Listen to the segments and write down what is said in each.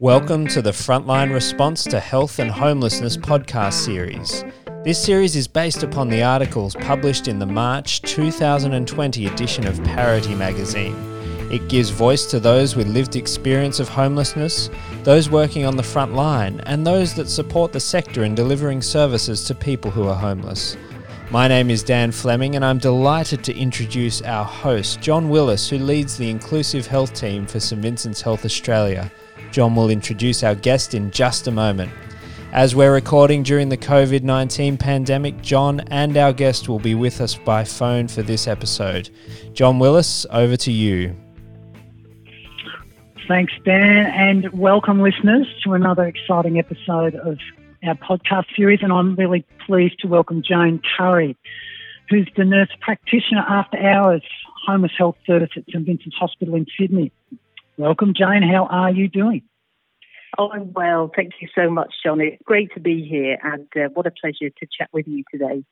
Welcome to the Frontline Response to Health and Homelessness podcast series. This series is based upon the articles published in the March 2020 edition of Parity magazine. It gives voice to those with lived experience of homelessness, those working on the front line, and those that support the sector in delivering services to people who are homeless. My name is Dan Fleming, and I'm delighted to introduce our host, John Willis, who leads the Inclusive Health Team for St Vincent's Health Australia. John will introduce our guest in just a moment. As we're recording during the COVID 19 pandemic, John and our guest will be with us by phone for this episode. John Willis, over to you. Thanks, Dan, and welcome, listeners, to another exciting episode of our podcast series. And I'm really pleased to welcome Jane Currie, who's the nurse practitioner after hours homeless health service at St Vincent's Hospital in Sydney. Welcome, Jane. How are you doing? Oh, I'm well. Thank you so much, John. It's great to be here, and uh, what a pleasure to chat with you today.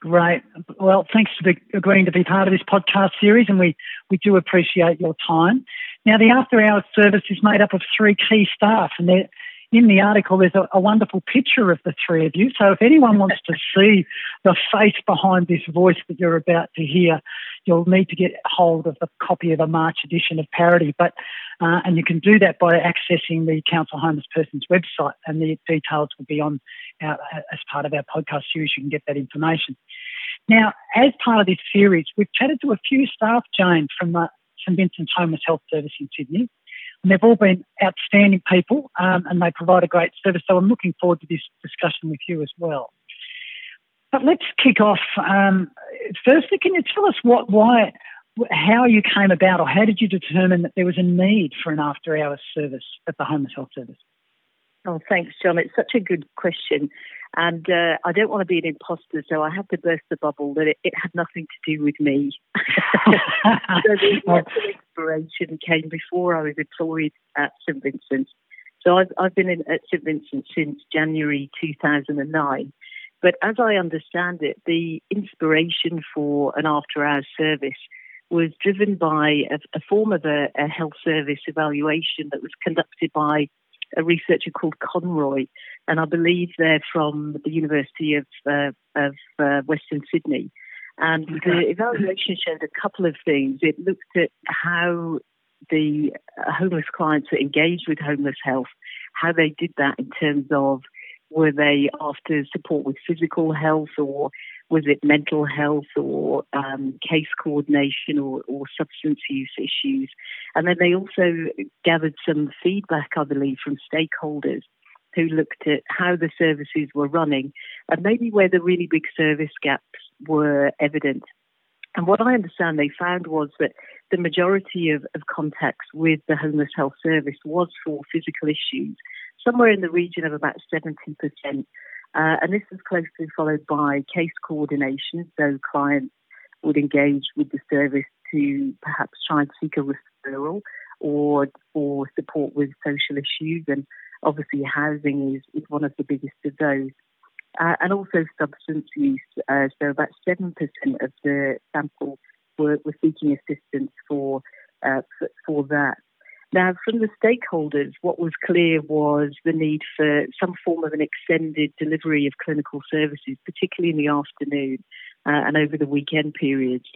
Great. Well, thanks for agreeing to be part of this podcast series, and we, we do appreciate your time. Now, the after hours service is made up of three key staff, and they're in the article, there's a, a, wonderful picture of the three of you. So if anyone wants to see the face behind this voice that you're about to hear, you'll need to get hold of a copy of a March edition of Parity. But uh, and you can do that by accessing the Council Homeless Persons website, and the details will be on our, as part of our podcast series. You can get that information. Now, as part of this series, we've chatted to a few staff, Jane, from St Vincent's Homeless Health Service in Sydney. And they've all been outstanding people um, and they provide a great service. So I'm looking forward to this discussion with you as well. But let's kick off. Um, firstly, can you tell us what, why, how you came about, or how did you determine that there was a need for an after-hours service at the Homeless Health Service? Oh, thanks, John. It's such a good question. And uh, I don't want to be an imposter, so I have to burst the bubble that it, it had nothing to do with me. so the inspiration came before I was employed at St Vincent. So I've, I've been in, at St Vincent since January 2009. But as I understand it, the inspiration for an after hours service was driven by a, a form of a, a health service evaluation that was conducted by a researcher called Conroy, and I believe they're from the University of, uh, of uh, Western Sydney. And the evaluation showed a couple of things. It looked at how the uh, homeless clients that engaged with homeless health, how they did that in terms of were they after support with physical health or was it mental health or um, case coordination or, or, substance use issues? And then they also gathered some feedback, I believe, from stakeholders who looked at how the services were running and maybe where the really big service gaps were evident. And what I understand they found was that the majority of, of contacts with the homeless health service was for physical issues, somewhere in the region of about 70%. Uh, and this was closely followed by case coordination, so clients would engage with the service to perhaps try and seek a referral or for support with social issues, and obviously housing is, is one of the biggest of those. Uh, and also substance use. Uh, so about seven percent of the sample were, were seeking assistance for, uh, for for that. Now, from the stakeholders, what was clear was the need for some form of an extended delivery of clinical services, particularly in the afternoon uh, and over the weekend periods.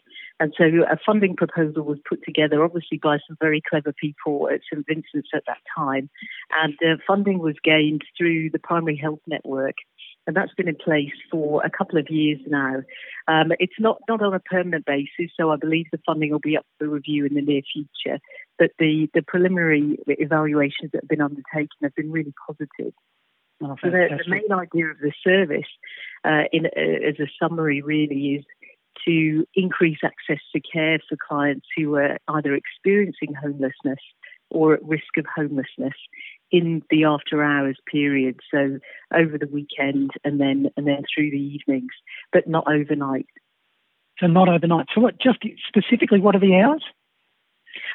And so a funding proposal was put together, obviously by some very clever people at St Vincent's at that time. And uh, funding was gained through the Primary Health Network and that's been in place for a couple of years now. Um, it's not, not on a permanent basis, so I believe the funding will be up for review in the near future. But the, the preliminary evaluations that have been undertaken have been really positive. Oh, so the, the, main idea of the service, uh, in, uh, as a summary, really is to increase access to care for clients who are either experiencing homelessness or at risk of homelessness in the after hours period, so over the weekend and then and then through the evenings, but not overnight. So not overnight. So what? Just specifically, what are the hours?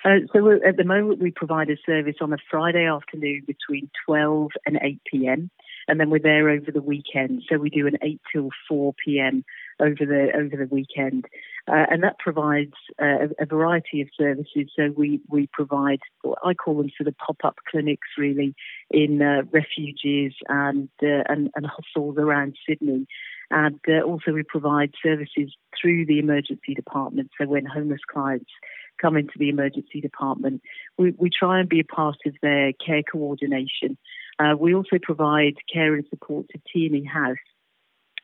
Uh, so at the moment, we provide a service on a Friday afternoon between 12 and 8 p.m. And then we're there over the weekend. So we do an 8 till 4 p.m. over the over the weekend, uh, and that provides uh, a, variety of services. So we we provide I call them sort of pop up clinics really in uh, refuges and, uh, and and hostels around Sydney, and uh, also we provide services through the emergency department. So when homeless clients come into the emergency department, we, we try and be a part of their care coordination. Uh, we also provide care and support to Tierney House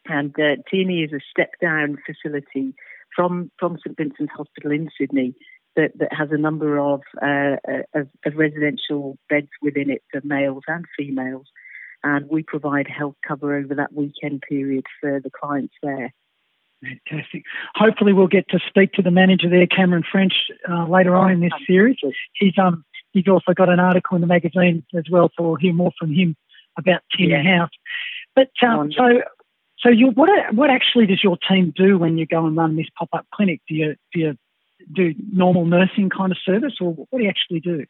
and uh, is a step down facility from, from St Vincent's Hospital in Sydney that, that has a number of, uh, of, of residential beds within it for males and females. And we provide health cover over that weekend period for the clients there. Fantastic. Hopefully, we'll get to speak to the manager there, Cameron French, uh, later on in this series. He's um he's also got an article in the magazine as well, so we'll hear more from him about Tim yeah. House. But um, so so, you, what what actually does your team do when you go and run this pop up clinic? Do you do you do normal nursing kind of service, or what do you actually do?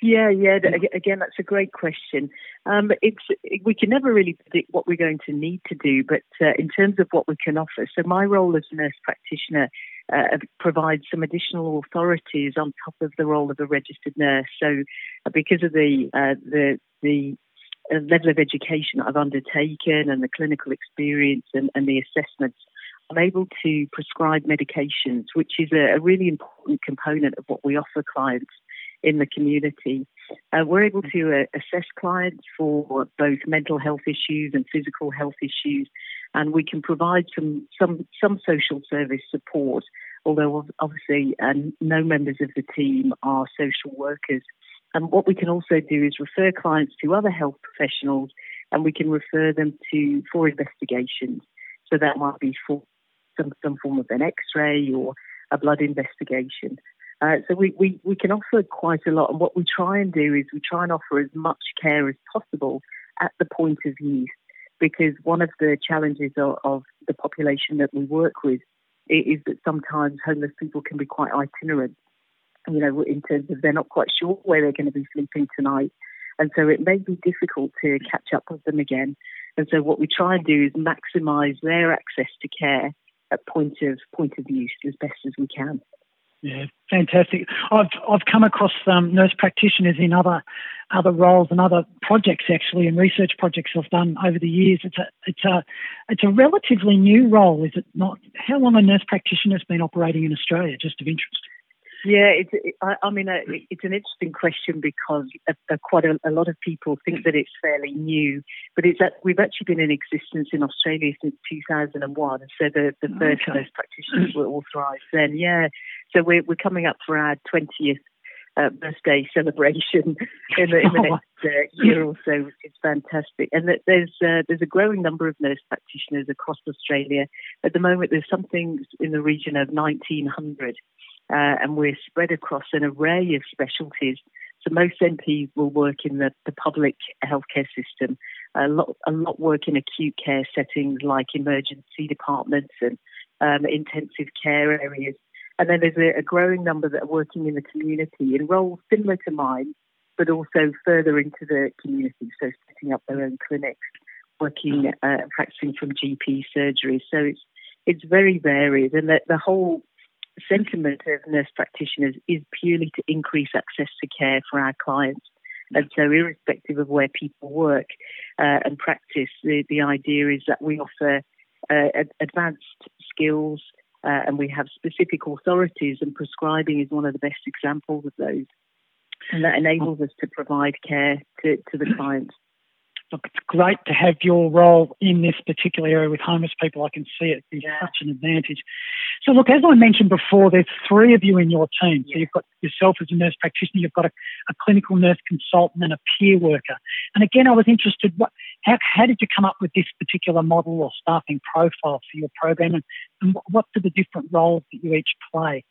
Yeah, yeah. Again, that's a great question. Um, it's we can never really predict what we're going to need to do, but uh, in terms of what we can offer, so my role as a nurse practitioner uh, provides some additional authorities on top of the role of a registered nurse. So, uh, because of the uh, the the level of education I've undertaken and the clinical experience and, and the assessments, I'm able to prescribe medications, which is a, a, really important component of what we offer clients in the community. Uh, we're able to uh, assess clients for both mental health issues and physical health issues, and we can provide some some some social service support. Although obviously, uh, no members of the team are social workers. And what we can also do is refer clients to other health professionals and we can refer them to for investigations. So that might be for some, some form of an x-ray or a blood investigation. Uh, so we, we, we can offer quite a lot. And what we try and do is we try and offer as much care as possible at the point of use. Because one of the challenges of, of the population that we work with is that sometimes homeless people can be quite itinerant you know, in terms of they're not quite sure where they're going to be sleeping tonight. And so it may be difficult to catch up with them again. And so what we try and do is maximise their access to care at point of point of use as best as we can. Yeah, fantastic. I've I've come across um, nurse practitioners in other other roles and other projects actually, and research projects I've done over the years. It's a it's a it's a relatively new role, is it not? How long a nurse practitioner has been operating in Australia? Just of interest. Yeah, it's, it, I, I, mean, uh, it's an interesting question because uh, uh, quite a, a, lot of people think that it's fairly new, but it's that we've actually been in existence in Australia since 2001. So the, the oh, first okay. nurse practitioners were authorised then. Yeah, so we're we're coming up for our 20th uh, birthday celebration in the, in the next uh, year or so, which is fantastic. And that there's uh, there's a growing number of nurse practitioners across Australia. At the moment, there's something in the region of 1,900 uh, and we're spread across an array of specialties. So most NPs will work in the, the public healthcare system. A lot, a lot work in acute care settings like emergency departments and um, intensive care areas. And then there's a, a, growing number that are working in the community in roles similar to mine, but also further into the community, so setting up their own clinics, working, uh, practicing from GP surgery. So it's it's very varied, and the, the whole sentiment of nurse practitioners is purely to increase access to care for our clients. And so, irrespective of where people work uh, and practice, the, the idea is that we offer uh, advanced skills uh, and we have specific authorities, and prescribing is one of the best examples of those. And that enables us to provide care to, to the clients look, it's great to have your role in this particular area with homeless people. I can see it be yeah. such an advantage. So, look, as I mentioned before, there's three of you in your team. So, you've got yourself as a nurse practitioner, you've got a, a clinical nurse consultant, and a peer worker. And again, I was interested, what, how, how did you come up with this particular model or staffing profile for your program, and, and what are the different roles that you each play?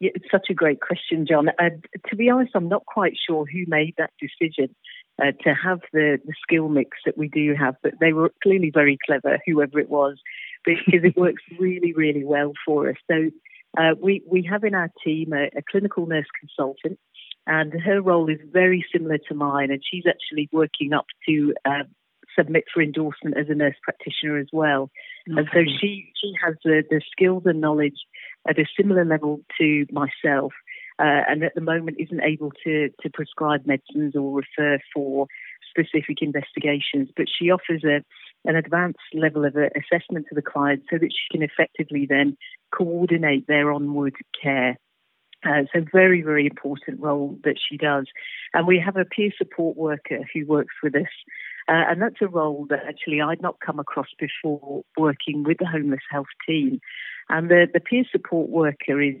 Yeah, it's such a great question, John. Uh, to be honest, I'm not quite sure who made that decision uh, to have the, the skill mix that we do have, but they were clearly very clever, whoever it was, because it works really, really well for us. So uh, we, we have in our team a, a clinical nurse consultant, and her role is very similar to mine, and she's actually working up to uh, submit for endorsement as a nurse practitioner as well. Okay. And so she, she has the, the skills and knowledge at a similar level to myself. Uh, and at the moment isn't able to, to prescribe medicines or refer for specific investigations, but she offers a, an advanced level of assessment to the client so that she can effectively then coordinate their onward care. Uh, a very, very important role that she does. And we have a peer support worker who works with us. Uh, and that's a role that actually I'd not come across before working with the homeless health team. And the, the peer support worker is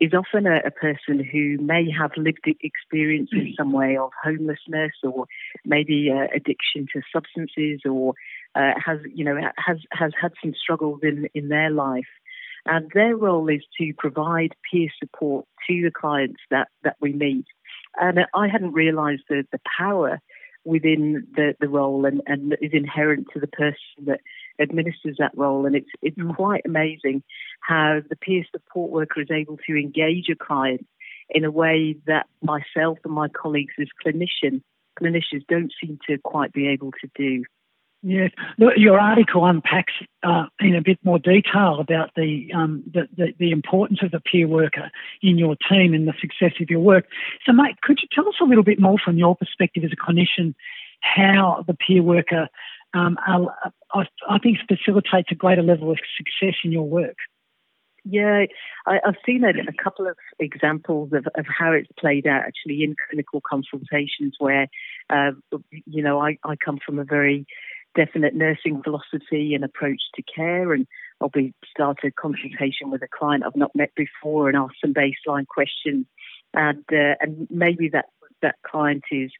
is often a, a, person who may have lived experience in some way of homelessness or maybe uh, addiction to substances or uh, has you know has has had some struggles in in their life. And their role is to provide peer support to the clients that that we meet. And I hadn't realized the the power within the, the role and, and is inherent to the person that administers that role. And it's it's mm. quite amazing how the peer support worker is able to engage a client in a way that myself and my colleagues as clinician clinicians don't seem to quite be able to do. Yes, your article unpacks uh, in a bit more detail about the, um, the, the, the importance of the peer worker in your team and the success of your work. So, mate, could you tell us a little bit more from your perspective as a clinician how the peer worker, um, I, I think, facilitates a greater level of success in your work? Yeah, I, have seen a, a, couple of examples of, of how it's played out actually in clinical consultations where, uh, you know, I, I come from a very definite nursing philosophy and approach to care. And I'll be start a consultation with a client I've not met before and ask some baseline questions. And uh, and maybe that that client is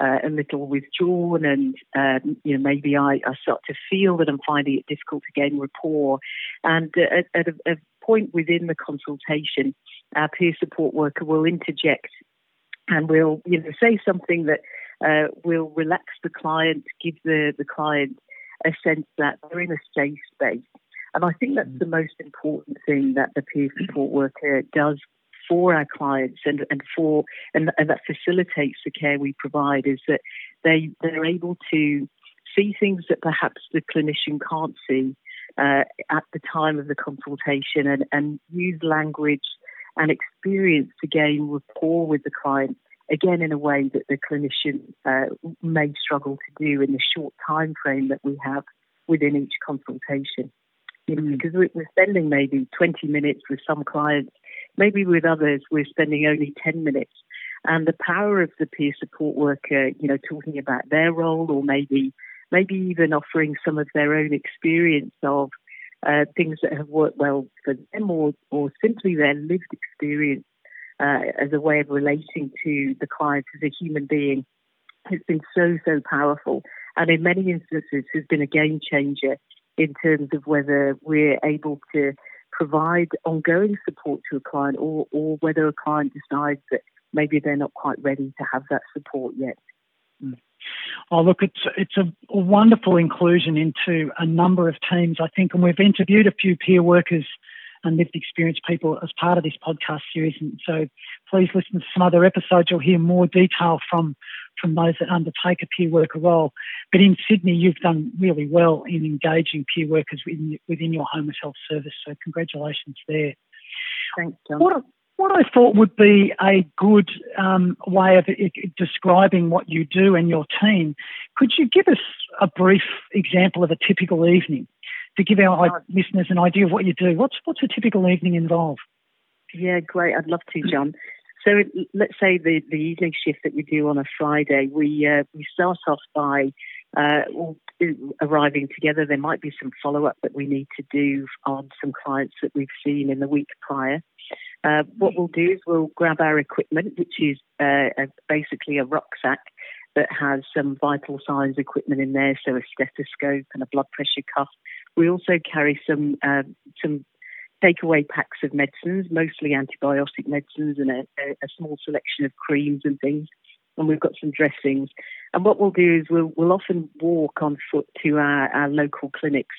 uh, a little withdrawn, and um, you know maybe I, I start to feel that I'm finding it difficult to gain rapport. And uh, at, at a, a point within the consultation, our peer support worker will interject and will you know say something that uh, will relax the client, give the, the client a sense that they're in a safe space. And I think that's mm. the most important thing that the peer support worker does for our clients and, and for and, and that facilitates the care we provide is that they they're able to see things that perhaps the clinician can't see uh, at the time of the consultation and, and use language and experience to gain rapport with the client again in a way that the clinician uh, may struggle to do in the short time frame that we have within each consultation. You know, because we're spending maybe 20 minutes with some clients, maybe with others we're spending only 10 minutes. And the power of the peer support worker, you know, talking about their role or maybe maybe even offering some of their own experience of uh, things that have worked well for them or, or simply their lived experience uh, as a way of relating to the client as a human being has been so, so powerful. And in many instances has been a game changer in terms of whether we're able to provide ongoing support to a client or, or whether a client decides that maybe they're not quite ready to have that support yet. Mm. Oh, look, it's it's a, wonderful inclusion into a number of teams, I think, and we've interviewed a few peer workers and lived experience people as part of this podcast series. And so please listen to some other episodes. You'll hear more detail from, from those that undertake a peer worker role. But in Sydney, you've done really well in engaging peer workers within, within your homeless health service. So congratulations there. Thanks, John. What, what I thought would be a good um, way of describing what you do and your team, could you give us a brief example of a typical evening? to give our listeners an idea of what you do. What's what's a typical evening involve? Yeah, great. I'd love to, John. So let's say the, the evening shift that we do on a Friday, we uh, we start off by uh, arriving together. There might be some follow up that we need to do on some clients that we've seen in the week prior. Uh, what we'll do is we'll grab our equipment, which is uh, a, basically a rucksack that has some vital signs equipment in there, so a stethoscope and a blood pressure cuff, we also carry some uh, some takeaway packs of medicines, mostly antibiotic medicines, and a, a, small selection of creams and things. And we've got some dressings. And what we'll do is we'll, we'll often walk on foot to our, our local clinics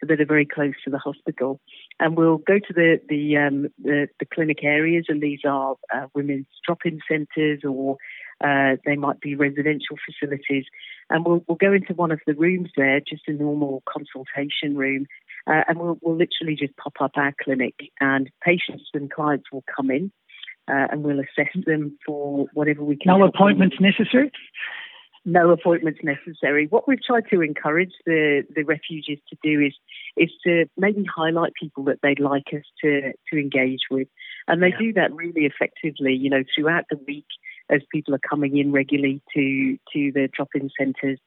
that are very close to the hospital. And we'll go to the the, um, the, the clinic areas, and these are uh, women's drop-in centres or Uh, they might be residential facilities. And we'll, we'll go into one of the rooms there, just a normal consultation room, uh, and we'll, we'll literally just pop up our clinic. And patients and clients will come in uh, and we'll assess them for whatever we can. No appointments necessary? no appointments necessary. What we've tried to encourage the, the refugees to do is is to maybe highlight people that they'd like us to, to engage with. And they yeah. do that really effectively, you know, throughout the week as people are coming in regularly to to the drop-in centres.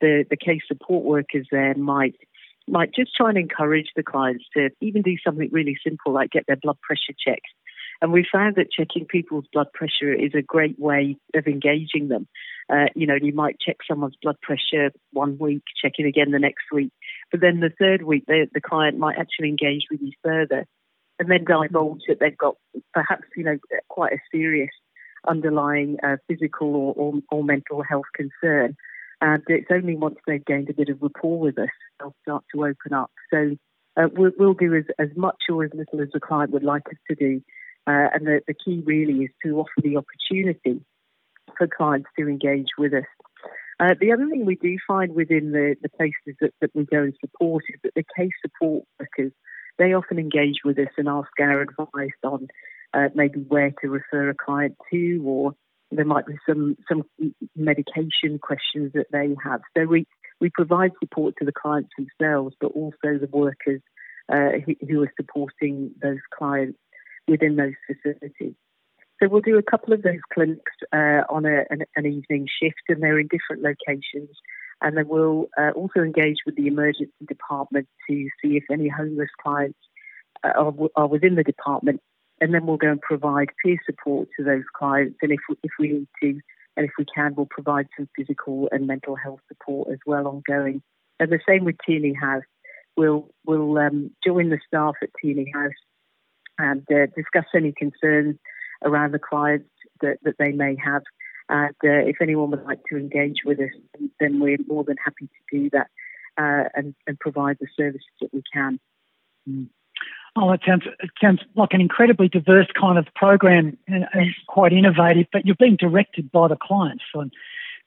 The the case support workers there might might just try and encourage the clients to even do something really simple like get their blood pressure checked and we found that checking people's blood pressure is a great way of engaging them. Uh, you know, you might check someone's blood pressure one week, check it again the next week, but then the third week, the, the client might actually engage with you further and then divulge that they've got perhaps, you know, quite a serious underlying uh, physical or, or, or mental health concern. And it's only once they've gained a bit of rapport with us, they'll start to open up. So uh, we'll, we'll, do as, as much or as little as the client would like us to do uh, and the, the key really is to offer the opportunity for clients to engage with us. Uh, the other thing we do find within the, the places that, that we go and support is that the case support workers, they often engage with us and ask our advice on uh, maybe where to refer a client to, or there might be some, some medication questions that they have. So we, we provide support to the clients themselves, but also the workers uh, who, who are supporting those clients within those facilities. So we'll do a couple of those clinics uh, on a, an, an, evening shift, and they're in different locations. And then we'll uh, also engage with the emergency department to see if any homeless clients uh, are, are, within the department. And then we'll go and provide peer support to those clients. And if we, if we need to, and if we can, we'll provide some physical and mental health support as well ongoing. And the same with Tierney House. We'll, we'll um, join the staff at Tierney House and uh, discuss any concerns around the clients that, that they may have. And uh, if anyone would like to engage with us, then we're more than happy to do that uh, and, and, provide the services that we can. Mm. Oh, it sounds it sounds like an incredibly diverse kind of program and, and quite innovative. But you're being directed by the clients on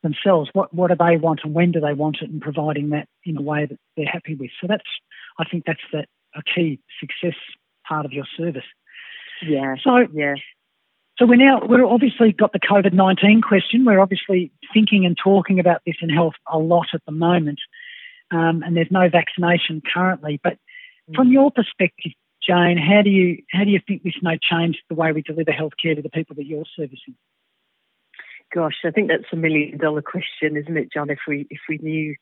themselves. What what do they want and when do they want it, and providing that in a way that they're happy with. So that's I think that's the, a key success part of your service. Yeah. So yeah. So we're now we're obviously got the COVID nineteen question. We're obviously thinking and talking about this in health a lot at the moment, um, and there's no vaccination currently. But mm. from your perspective, Jane, how do you how do you think this may change the way we deliver healthcare to the people that you're servicing? Gosh, I think that's a million dollar question, isn't it, John? If we if we knew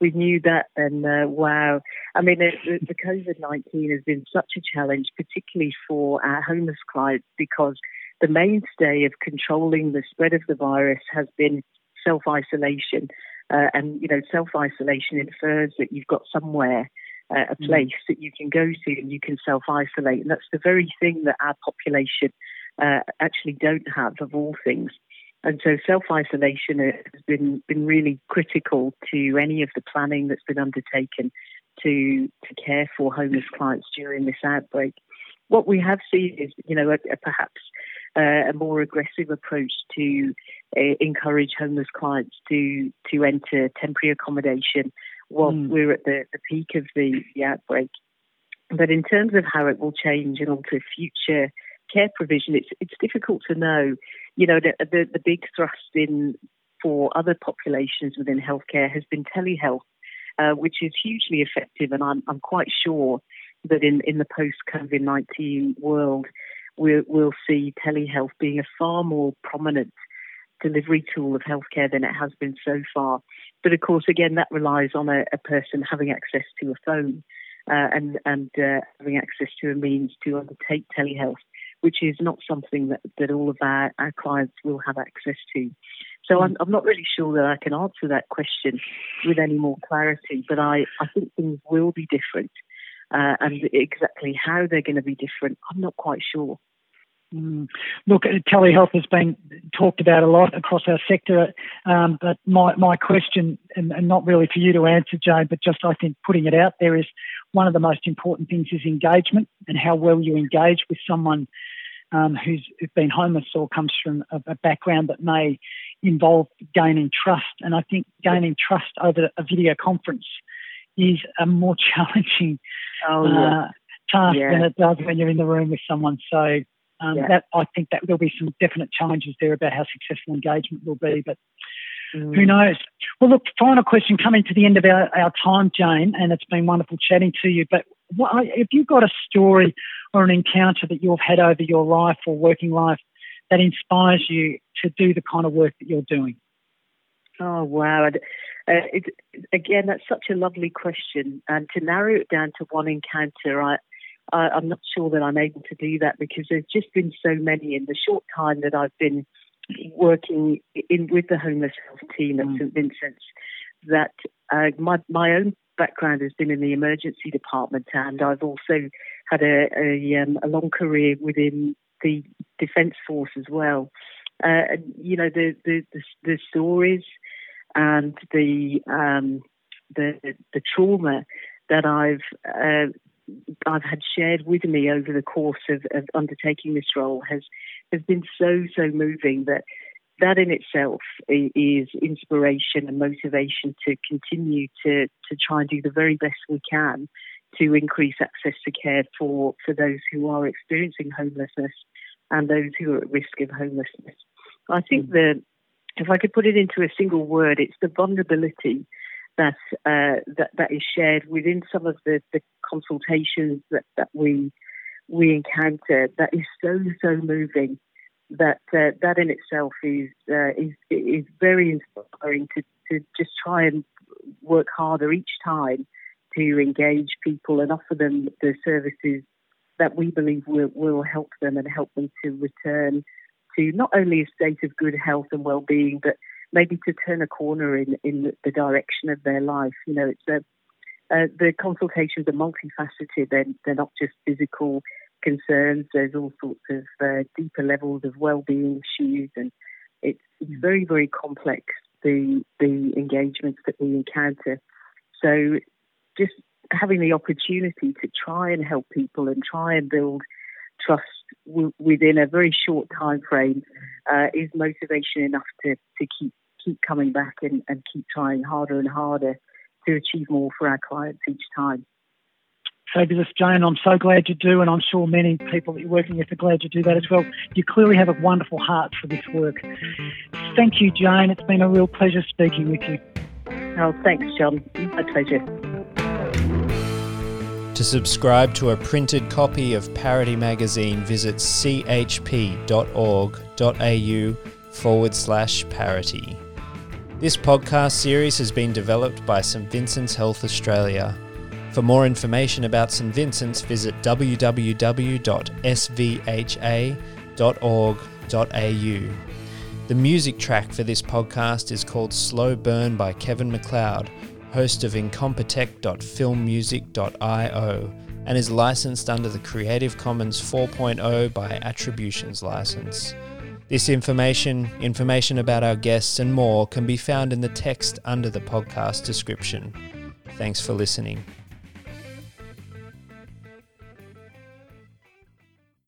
we knew that, then uh, wow. I mean, the, the COVID 19 has been such a challenge, particularly for our homeless clients, because the mainstay of controlling the spread of the virus has been self isolation. Uh, and, you know, self isolation infers that you've got somewhere, uh, a mm. place mm. that you can go to and you can self isolate. And that's the very thing that our population uh, actually don't have, of all things. And so self isolation has been, been really critical to any of the planning that's been undertaken to, to care for homeless clients during this outbreak. What we have seen is, you know, a, a perhaps uh, a more aggressive approach to uh, encourage homeless clients to to enter temporary accommodation while mm. we're at the, the peak of the, the outbreak. But in terms of how it will change and alter future care provision, it's it's difficult to know. You know, the the, the big thrust in for other populations within healthcare has been telehealth, uh, which is hugely effective, and I'm I'm quite sure that in in the post COVID nineteen world, we'll, we'll see telehealth being a far more prominent delivery tool of healthcare than it has been so far. But of course, again, that relies on a, a person having access to a phone uh, and and uh, having access to a means to undertake telehealth which is not something that, that all of our, our clients will have access to. So I'm, I'm not really sure that I can answer that question with any more clarity, but I, I think things will be different. Uh, and exactly how they're going to be different, I'm not quite sure. Mm. Look, telehealth has been talked about a lot across our sector, um, but my, my question, and, and, not really for you to answer, Jane, but just I think putting it out there is one of the most important things is engagement and how well you engage with someone um, who's been homeless or comes from a, a, background that may involve gaining trust. And I think gaining trust over a video conference is a more challenging oh, yeah. uh, task yeah. than it does when you're in the room with someone. So um, yeah. that I think that there'll be some definite challenges there about how successful engagement will be. But mm. who knows? Well, look, final question coming to the end of our, our time, Jane, and it's been wonderful chatting to you. But what, have you got a story or an encounter that you've had over your life or working life that inspires you to do the kind of work that you're doing? Oh, wow. Uh, it, again, that's such a lovely question. And to narrow it down to one encounter, I, I, am not sure that I'm able to do that because there's just been so many in the short time that I've been working in with the homeless health team at mm. St Vincent's. That uh, my my own background has been in the emergency department, and I've also had a a, um, a long career within the defence force as well. Uh, you know the, the the, the stories and the um, the the trauma that I've uh, I've had shared with me over the course of, of, undertaking this role has has been so so moving that that in itself is inspiration and motivation to continue to to try and do the very best we can to increase access to care for for those who are experiencing homelessness and those who are at risk of homelessness. I think mm. that if I could put it into a single word, it's the vulnerability that uh, that that is shared within some of the, the consultations that, that we we encounter. That is so so moving. That uh, that in itself is uh, is is very inspiring to to just try and work harder each time to engage people and offer them the services that we believe will, will help them and help them to return to not only a state of good health and well-being, but maybe to turn a corner in, in the direction of their life. You know, it's a, uh, the consultations are multifaceted. They're, they're not just physical concerns. There's all sorts of uh, deeper levels of well-being issues, and it's, it's very, very complex. The the engagements that we encounter. So, just having the opportunity to try and help people and try and build trust w- within a very short time frame uh, is motivation enough to, to keep keep coming back and, and keep trying harder and harder to achieve more for our clients each time. Fabulous, Jane. I'm so glad you do, and I'm sure many people that you're working with are glad you do that as well. You clearly have a wonderful heart for this work. Thank you, Jane. It's been a real pleasure speaking with you. Oh, thanks, John. My pleasure. To subscribe to a printed copy of Parity Magazine, visit chp.org.au forward slash parity. This podcast series has been developed by St Vincent's Health Australia. For more information about St Vincent's, visit www.svha.org.au. The music track for this podcast is called Slow Burn by Kevin MacLeod, host of incompetech.filmmusic.io, and is licensed under the Creative Commons 4.0 by Attributions license. This information, information about our guests, and more can be found in the text under the podcast description. Thanks for listening.